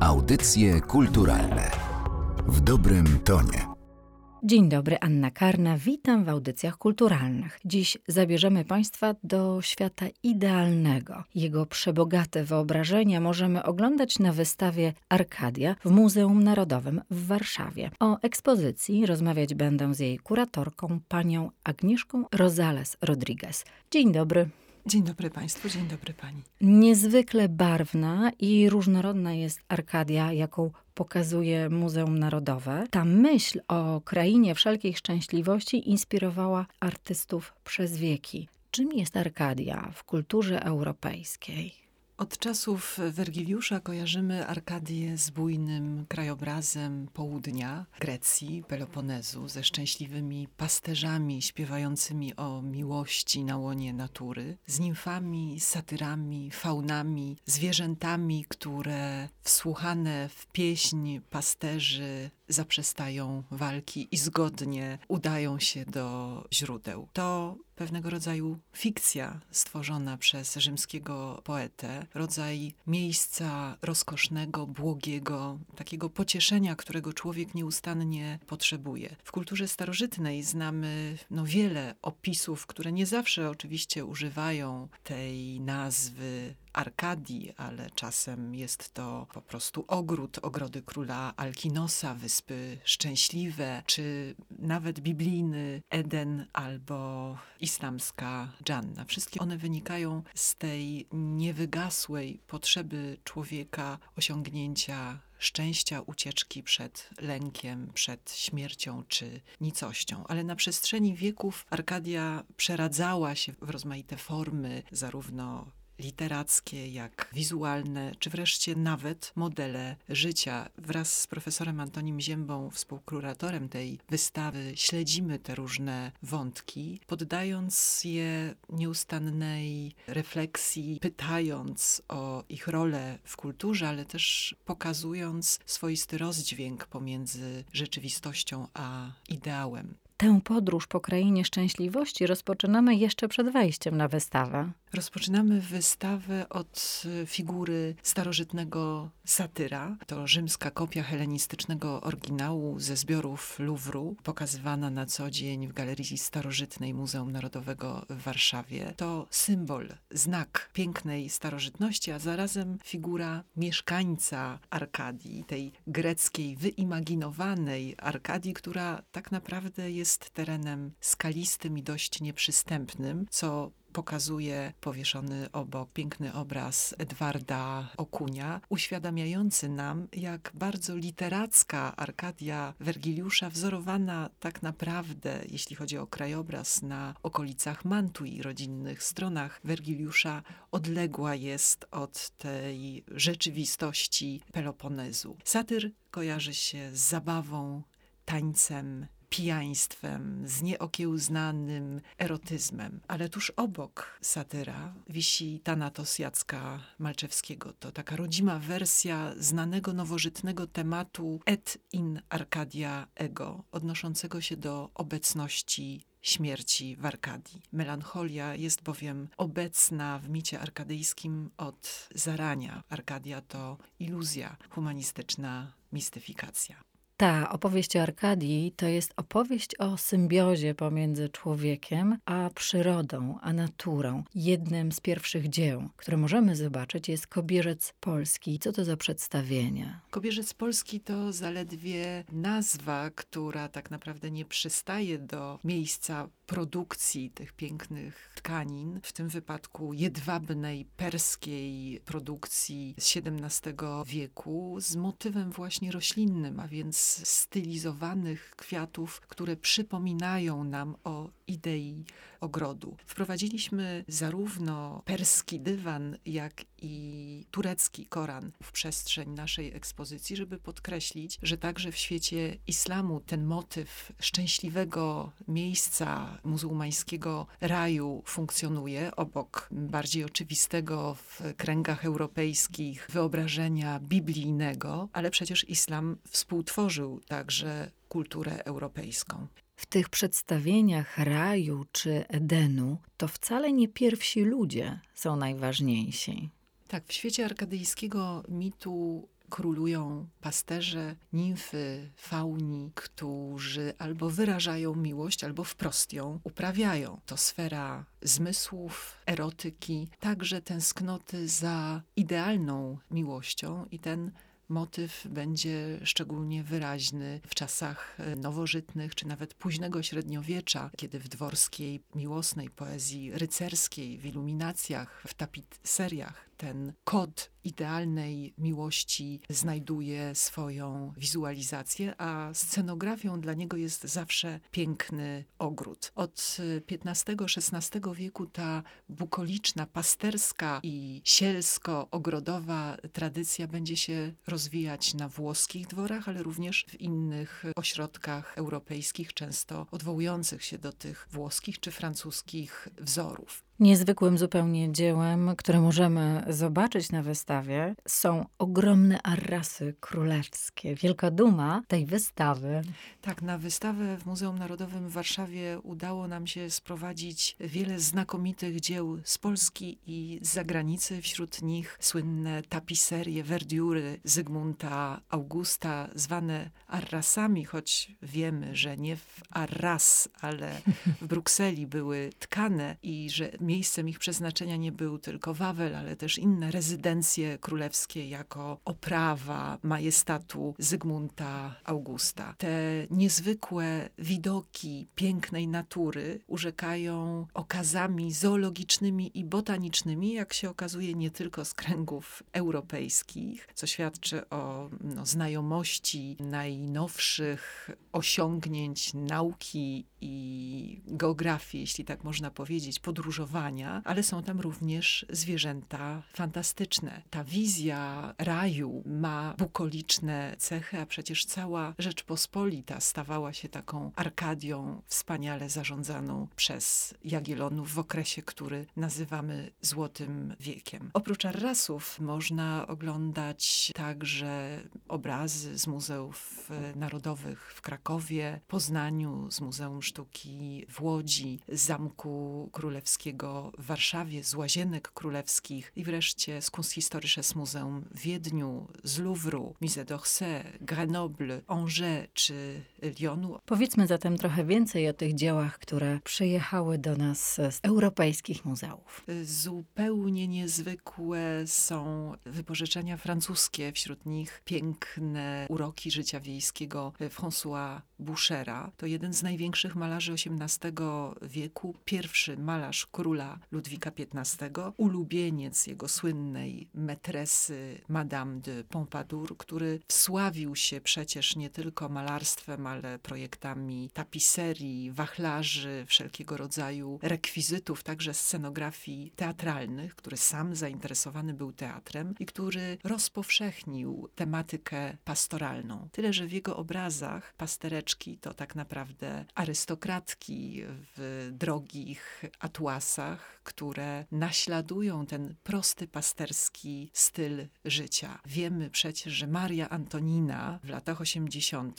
Audycje kulturalne w dobrym tonie. Dzień dobry, Anna Karna. Witam w audycjach kulturalnych. Dziś zabierzemy Państwa do świata idealnego. Jego przebogate wyobrażenia możemy oglądać na wystawie Arkadia w Muzeum Narodowym w Warszawie. O ekspozycji rozmawiać będę z jej kuratorką, panią Agnieszką Rosales Rodriguez. Dzień dobry. Dzień dobry Państwu, dzień dobry Pani. Niezwykle barwna i różnorodna jest Arkadia, jaką pokazuje Muzeum Narodowe. Ta myśl o krainie wszelkiej szczęśliwości inspirowała artystów przez wieki. Czym jest Arkadia w kulturze europejskiej? Od czasów Wergiliusza kojarzymy Arkadię z bujnym krajobrazem południa Grecji, Peloponezu, ze szczęśliwymi pasterzami śpiewającymi o miłości na łonie natury, z nimfami, satyrami, faunami, zwierzętami, które wsłuchane w pieśń pasterzy zaprzestają walki i zgodnie udają się do źródeł. To pewnego rodzaju fikcja stworzona przez rzymskiego poetę, rodzaj miejsca rozkosznego, błogiego, takiego pocieszenia, którego człowiek nieustannie potrzebuje. W kulturze starożytnej znamy no, wiele opisów, które nie zawsze oczywiście używają tej nazwy Arkadii, ale czasem jest to po prostu ogród, ogrody króla Alkinosa, wyspy szczęśliwe, czy nawet biblijny Eden albo islamska Dżanna. Wszystkie one wynikają z tej niewygasłej potrzeby człowieka osiągnięcia szczęścia, ucieczki przed lękiem, przed śmiercią czy nicością. Ale na przestrzeni wieków Arkadia przeradzała się w rozmaite formy, zarówno literackie, jak wizualne, czy wreszcie nawet modele życia. Wraz z profesorem Antonim Ziębą, współkuratorem tej wystawy, śledzimy te różne wątki, poddając je nieustannej refleksji, pytając o ich rolę w kulturze, ale też pokazując swoisty rozdźwięk pomiędzy rzeczywistością a ideałem. Tę podróż po krainie szczęśliwości rozpoczynamy jeszcze przed wejściem na wystawę. Rozpoczynamy wystawę od figury starożytnego satyra. To rzymska kopia helenistycznego oryginału ze zbiorów Louvru, pokazywana na co dzień w Galerii Starożytnej Muzeum Narodowego w Warszawie. To symbol, znak pięknej starożytności, a zarazem figura mieszkańca Arkadii, tej greckiej, wyimaginowanej Arkadii, która tak naprawdę jest terenem skalistym i dość nieprzystępnym, co pokazuje powieszony obok piękny obraz Edwarda Okunia, uświadamiający nam, jak bardzo literacka Arkadia Wergiliusza, wzorowana tak naprawdę, jeśli chodzi o krajobraz, na okolicach Mantui, rodzinnych stronach Wergiliusza, odległa jest od tej rzeczywistości Peloponezu. Satyr kojarzy się z zabawą, tańcem, pijaństwem, z nieokiełznanym erotyzmem. Ale tuż obok satyra wisi Tanatos Jacka Malczewskiego. To taka rodzima wersja znanego nowożytnego tematu et in Arcadia ego, odnoszącego się do obecności śmierci w Arkadii. Melancholia jest bowiem obecna w micie arkadyjskim od zarania. Arkadia to iluzja, humanistyczna mistyfikacja. Ta opowieść o Arkadii to jest opowieść o symbiozie pomiędzy człowiekiem a przyrodą, a naturą. Jednym z pierwszych dzieł, które możemy zobaczyć, jest Kobierzec Polski. Co to za przedstawienie? Kobierzec Polski to zaledwie nazwa, która tak naprawdę nie przystaje do miejsca produkcji tych pięknych tkanin, w tym wypadku jedwabnej, perskiej produkcji z XVII wieku, z motywem właśnie roślinnym, a więc stylizowanych kwiatów, które przypominają nam o idei ogrodu. Wprowadziliśmy zarówno perski dywan, jak i turecki Koran w przestrzeń naszej ekspozycji, żeby podkreślić, że także w świecie islamu ten motyw szczęśliwego miejsca muzułmańskiego raju funkcjonuje obok bardziej oczywistego w kręgach europejskich wyobrażenia biblijnego, ale przecież islam współtworzył także kulturę europejską. W tych przedstawieniach raju czy Edenu to wcale nie pierwsi ludzie są najważniejsi. Tak, w świecie arkadyjskiego mitu królują pasterze, nimfy, fauni, którzy albo wyrażają miłość, albo wprost ją uprawiają. To sfera zmysłów, erotyki, także tęsknoty za idealną miłością i ten motyw będzie szczególnie wyraźny w czasach e, nowożytnych, czy nawet późnego średniowiecza, kiedy w dworskiej, miłosnej poezji rycerskiej, w iluminacjach, w tapiseriach ten kod idealnej miłości znajduje swoją wizualizację, a scenografią dla niego jest zawsze piękny ogród. Od XV-XVI wieku ta bukoliczna, pasterska i sielsko-ogrodowa tradycja będzie się rozwijać na włoskich dworach, ale również w innych ośrodkach europejskich, często odwołujących się do tych włoskich czy francuskich wzorów. Niezwykłym zupełnie dziełem, które możemy zobaczyć na wystawie, są ogromne arrasy królewskie. Wielka duma tej wystawy. Tak, na wystawę w Muzeum Narodowym w Warszawie udało nam się sprowadzić wiele znakomitych dzieł z Polski i z zagranicy. Wśród nich słynne tapiserie, verdiury Zygmunta Augusta, zwane arrasami, choć wiemy, że nie w Arras, ale w Brukseli były tkane i że miejscem ich przeznaczenia nie był tylko Wawel, ale też inne rezydencje królewskie jako oprawa majestatu Zygmunta Augusta. Te niezwykłe widoki pięknej natury urzekają okazami zoologicznymi i botanicznymi, jak się okazuje, nie tylko z kręgów europejskich, co świadczy o no, znajomości najnowszych osiągnięć nauki i geografii, jeśli tak można powiedzieć, podróżowania, ale są tam również zwierzęta fantastyczne. Ta wizja raju ma bukoliczne cechy, a przecież cała Rzeczpospolita stawała się taką Arkadią wspaniale zarządzaną przez Jagiellonów w okresie, który nazywamy Złotym Wiekiem. Oprócz arrasów można oglądać także obrazy z muzeów narodowych w Krakowie, Poznaniu, z Muzeum Sztuki w Łodzi, z Zamku Królewskiego w Warszawie, z Łazienek Królewskich i wreszcie z Kunsthistorisches Muzeum w Wiedniu, z Louvru, Musée d'Orsay, Grenoble, Angers czy Lyonu. Powiedzmy zatem trochę więcej o tych dziełach, które przyjechały do nas z europejskich muzeów. Zupełnie niezwykłe są wypożyczenia francuskie, wśród nich piękne uroki życia wiejskiego François Bouchera. To jeden z największych malarzy XVIII wieku, pierwszy malarz króla Ludwika XV, ulubieniec jego słynnej metresy Madame de Pompadour, który wsławił się przecież nie tylko malarstwem, ale projektami tapiserii, wachlarzy, wszelkiego rodzaju rekwizytów, także scenografii teatralnych, który sam zainteresowany był teatrem i który rozpowszechnił tematykę pastoralną. Tyle, że w jego obrazach pastereczki to tak naprawdę arystokratki w drogich atłasach, które naśladują ten prosty pasterski styl życia. Wiemy przecież, że Maria Antonina w latach 80.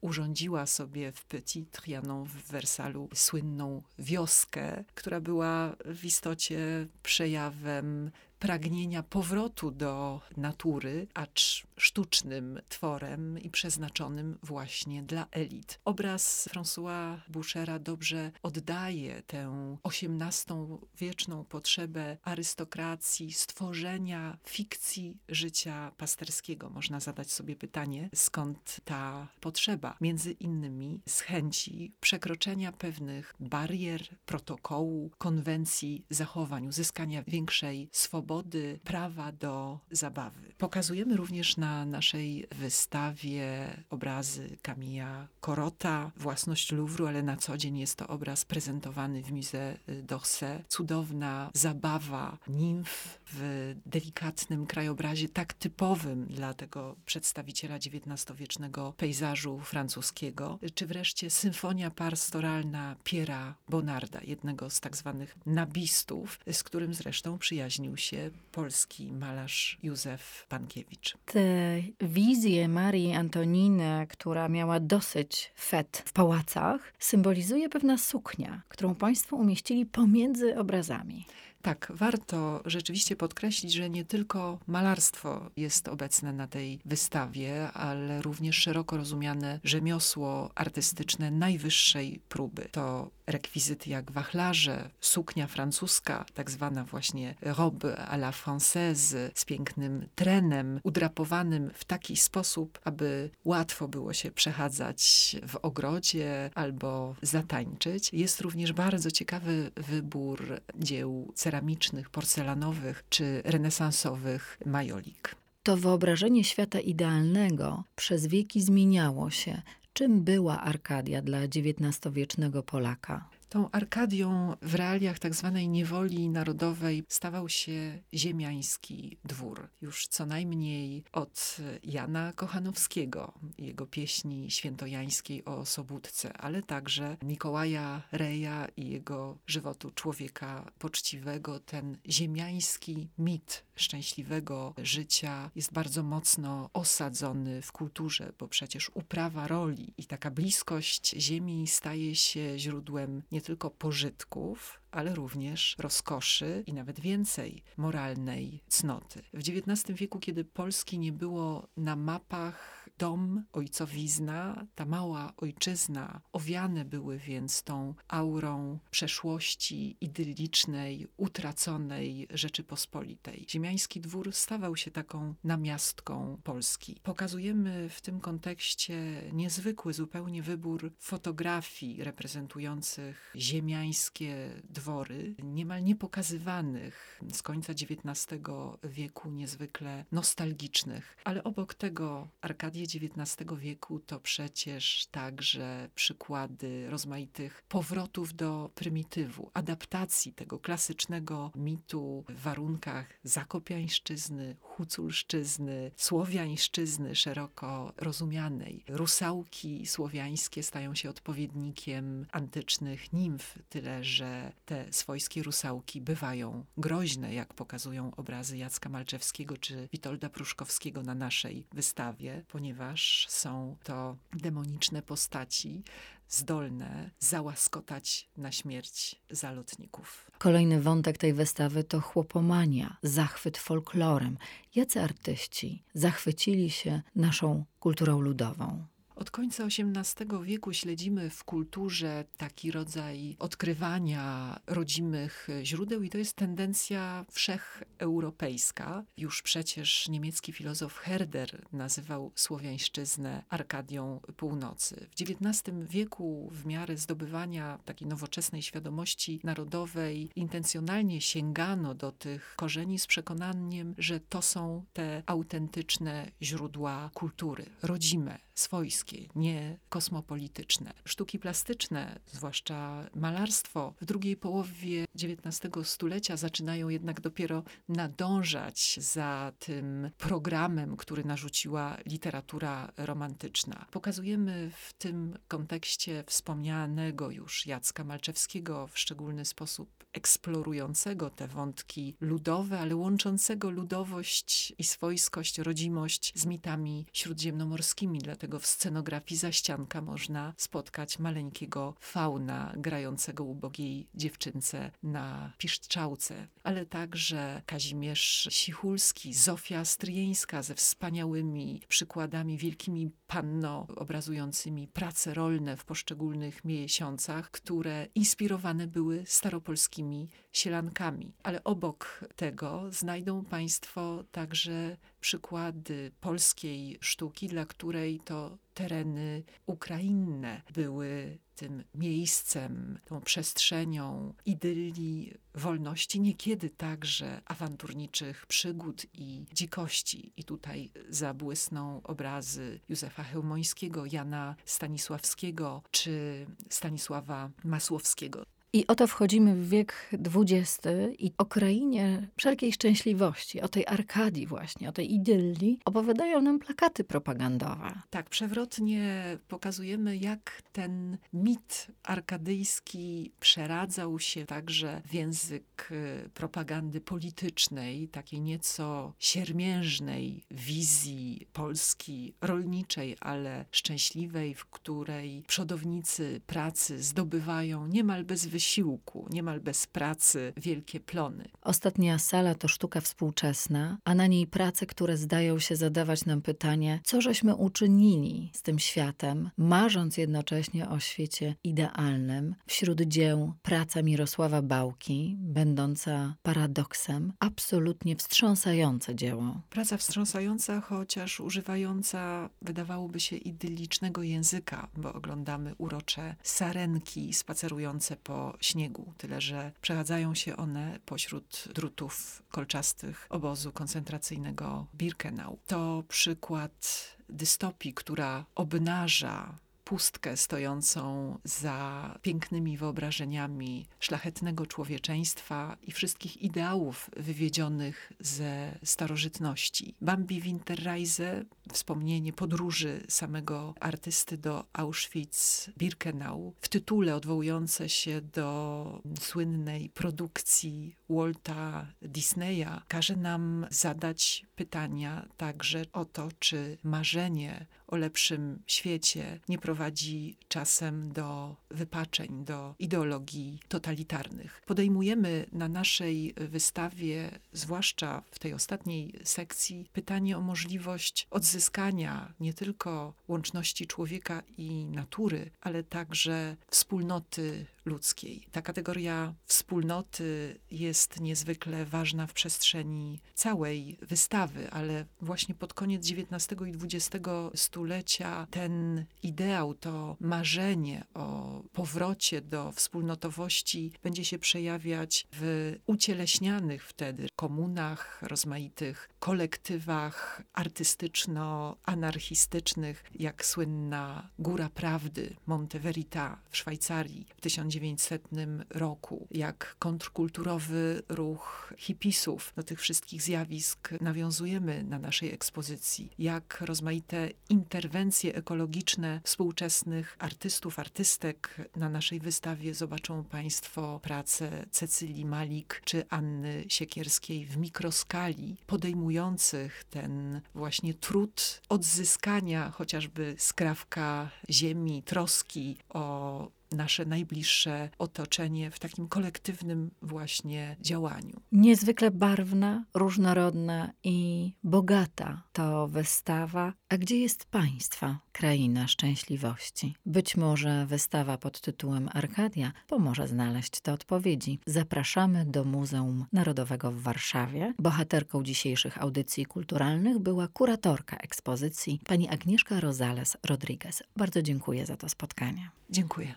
urządziła sobie w Petit Trianon w Wersalu słynną wioskę, która była w istocie przejawem pragnienia powrotu do natury, acz sztucznym tworem i przeznaczonym właśnie dla elit. Obraz François Bouchera dobrze oddaje tę XVIII-wieczną potrzebę arystokracji, stworzenia fikcji życia pasterskiego. Można zadać sobie pytanie, skąd ta potrzeba? Między innymi z chęci przekroczenia pewnych barier, protokołu, konwencji zachowań, uzyskania większej swobody swobody, prawa do zabawy. Pokazujemy również na naszej wystawie obrazy Camilla Korota, własność Louvru, ale na co dzień jest to obraz prezentowany w Musée d'Orsay. Cudowna zabawa nimf w delikatnym krajobrazie, tak typowym dla tego przedstawiciela XIX-wiecznego pejzażu francuskiego, czy wreszcie symfonia pastoralna Piera Bonarda, jednego z tak zwanych nabistów, z którym zresztą przyjaźnił się polski malarz Józef Pankiewicz. Te wizje Marii Antoniny, która miała dosyć fet w pałacach, symbolizuje pewna suknia, którą państwo umieścili pomiędzy obrazami. Tak, warto rzeczywiście podkreślić, że nie tylko malarstwo jest obecne na tej wystawie, ale również szeroko rozumiane rzemiosło artystyczne najwyższej próby. To rekwizyty jak wachlarze, suknia francuska, tak zwana właśnie robe à la française z pięknym trenem udrapowanym w taki sposób, aby łatwo było się przechadzać w ogrodzie albo zatańczyć. Jest również bardzo ciekawy wybór dzieł ceramicznych, porcelanowych czy renesansowych majolik. To wyobrażenie świata idealnego przez wieki zmieniało się. Czym była Arkadia dla XIX-wiecznego Polaka? Tą Arkadią w realiach tak zwanej niewoli narodowej stawał się ziemiański dwór. Już co najmniej od Jana Kochanowskiego, jego pieśni świętojańskiej o Sobótce, ale także Mikołaja Reja i jego żywotu człowieka poczciwego. Ten ziemiański mit szczęśliwego życia jest bardzo mocno osadzony w kulturze, bo przecież uprawa roli i taka bliskość ziemi staje się źródłem nie tylko pożytków, ale również rozkoszy i nawet więcej moralnej cnoty. W XIX wieku, kiedy Polski nie było na mapach, dom, ojcowizna, ta mała ojczyzna, owiane były więc tą aurą przeszłości idyllicznej, utraconej Rzeczypospolitej. Ziemiański dwór stawał się taką namiastką Polski. Pokazujemy w tym kontekście niezwykły zupełnie wybór fotografii reprezentujących ziemiańskie dwory, niemal niepokazywanych z końca XIX wieku, niezwykle nostalgicznych. Ale obok tego Arkadię XIX wieku to przecież także przykłady rozmaitych powrotów do prymitywu, adaptacji tego klasycznego mitu w warunkach zakopiańszczyzny, huculszczyzny, słowiańszczyzny szeroko rozumianej. Rusałki słowiańskie stają się odpowiednikiem antycznych nimf, tyle że te swojskie rusałki bywają groźne, jak pokazują obrazy Jacka Malczewskiego czy Witolda Pruszkowskiego na naszej wystawie, ponieważ są to demoniczne postaci, zdolne załaskotać na śmierć zalotników. Kolejny wątek tej wystawy to chłopomania, zachwyt folklorem. Jacy artyści zachwycili się naszą kulturą ludową? Od końca XVIII wieku śledzimy w kulturze taki rodzaj odkrywania rodzimych źródeł i to jest tendencja wszecheuropejska. Już przecież niemiecki filozof Herder nazywał słowiańszczyznę Arkadią Północy. W XIX wieku w miarę zdobywania takiej nowoczesnej świadomości narodowej intencjonalnie sięgano do tych korzeni z przekonaniem, że to są te autentyczne źródła kultury, rodzime, swojskie, nie kosmopolityczne. Sztuki plastyczne, zwłaszcza malarstwo, w drugiej połowie XIX stulecia zaczynają jednak dopiero nadążać za tym programem, który narzuciła literatura romantyczna. Pokazujemy w tym kontekście wspomnianego już Jacka Malczewskiego, w szczególny sposób eksplorującego te wątki ludowe, ale łączącego ludowość i swojskość, rodzimość z mitami śródziemnomorskimi, dlatego w scenografii zaścianka można spotkać maleńkiego fauna grającego ubogiej dziewczynce na piszczałce, ale także Kazimierz Sichulski, Zofia Stryjeńska ze wspaniałymi przykładami, wielkimi panno obrazującymi prace rolne w poszczególnych miesiącach, które inspirowane były staropolskimi sielankami. Ale obok tego znajdą Państwo także przykłady polskiej sztuki, dla której to tereny ukrainne były tym miejscem, tą przestrzenią idylii, wolności, niekiedy także awanturniczych przygód i dzikości. I tutaj zabłysną obrazy Józefa Chełmońskiego, Jana Stanisławskiego czy Stanisława Masłowskiego. I oto wchodzimy w wiek XX i o krainie wszelkiej szczęśliwości, o tej Arkadii właśnie, o tej idylli opowiadają nam plakaty propagandowe. Tak, przewrotnie pokazujemy, jak ten mit arkadyjski przeradzał się także w język y, propagandy politycznej, takiej nieco siermiężnej wizji Polski rolniczej, ale szczęśliwej, w której przodownicy pracy zdobywają niemal bez wysiłku wysiłku, niemal bez pracy, wielkie plony. Ostatnia sala to sztuka współczesna, a na niej prace, które zdają się zadawać nam pytanie, co żeśmy uczynili z tym światem, marząc jednocześnie o świecie idealnym. Wśród dzieł praca Mirosława Bałki, będąca paradoksem, absolutnie wstrząsające dzieło. Praca wstrząsająca, chociaż używająca, wydawałoby się, idylicznego języka, bo oglądamy urocze sarenki spacerujące po śniegu, tyle że przechadzają się one pośród drutów kolczastych obozu koncentracyjnego Birkenau. To przykład dystopii, która obnaża pustkę stojącą za pięknymi wyobrażeniami szlachetnego człowieczeństwa i wszystkich ideałów wywiedzionych ze starożytności. Bambi Winterreise, wspomnienie podróży samego artysty do Auschwitz-Birkenau, w tytule odwołujące się do słynnej produkcji Walta Disneya, każe nam zadać pytania także o to, czy marzenie o lepszym świecie nie prowadzi czasem do wypaczeń, do ideologii totalitarnych. Podejmujemy na naszej wystawie, zwłaszcza w tej ostatniej sekcji, pytanie o możliwość odzyskania nie tylko łączności człowieka i natury, ale także wspólnoty ludzkiej. Ta kategoria wspólnoty jest niezwykle ważna w przestrzeni całej wystawy, ale właśnie pod koniec XIX i XX stulecia ten ideał, to marzenie o powrocie do wspólnotowości będzie się przejawiać w ucieleśnianych wtedy komunach, rozmaitych kolektywach artystyczno-anarchistycznych, jak słynna Góra Prawdy Monte Verita w Szwajcarii w 1900 1900 roku, jak kontrkulturowy ruch hipisów. Do tych wszystkich zjawisk nawiązujemy na naszej ekspozycji, jak rozmaite interwencje ekologiczne współczesnych artystów, artystek na naszej wystawie zobaczą Państwo pracę Cecylii Malik czy Anny Siekierskiej w mikroskali, podejmujących ten właśnie trud odzyskania chociażby skrawka ziemi, troski o nasze najbliższe otoczenie w takim kolektywnym właśnie działaniu. Niezwykle barwna, różnorodna i bogata to wystawa. A gdzie jest Państwa kraina szczęśliwości? Być może wystawa pod tytułem Arkadia pomoże znaleźć te odpowiedzi. Zapraszamy do Muzeum Narodowego w Warszawie. Bohaterką dzisiejszych audycji kulturalnych była kuratorka ekspozycji pani Agnieszka Rosales Rodriguez. Bardzo dziękuję za to spotkanie. Dziękuję.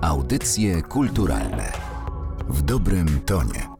Audycje kulturalne w dobrym tonie.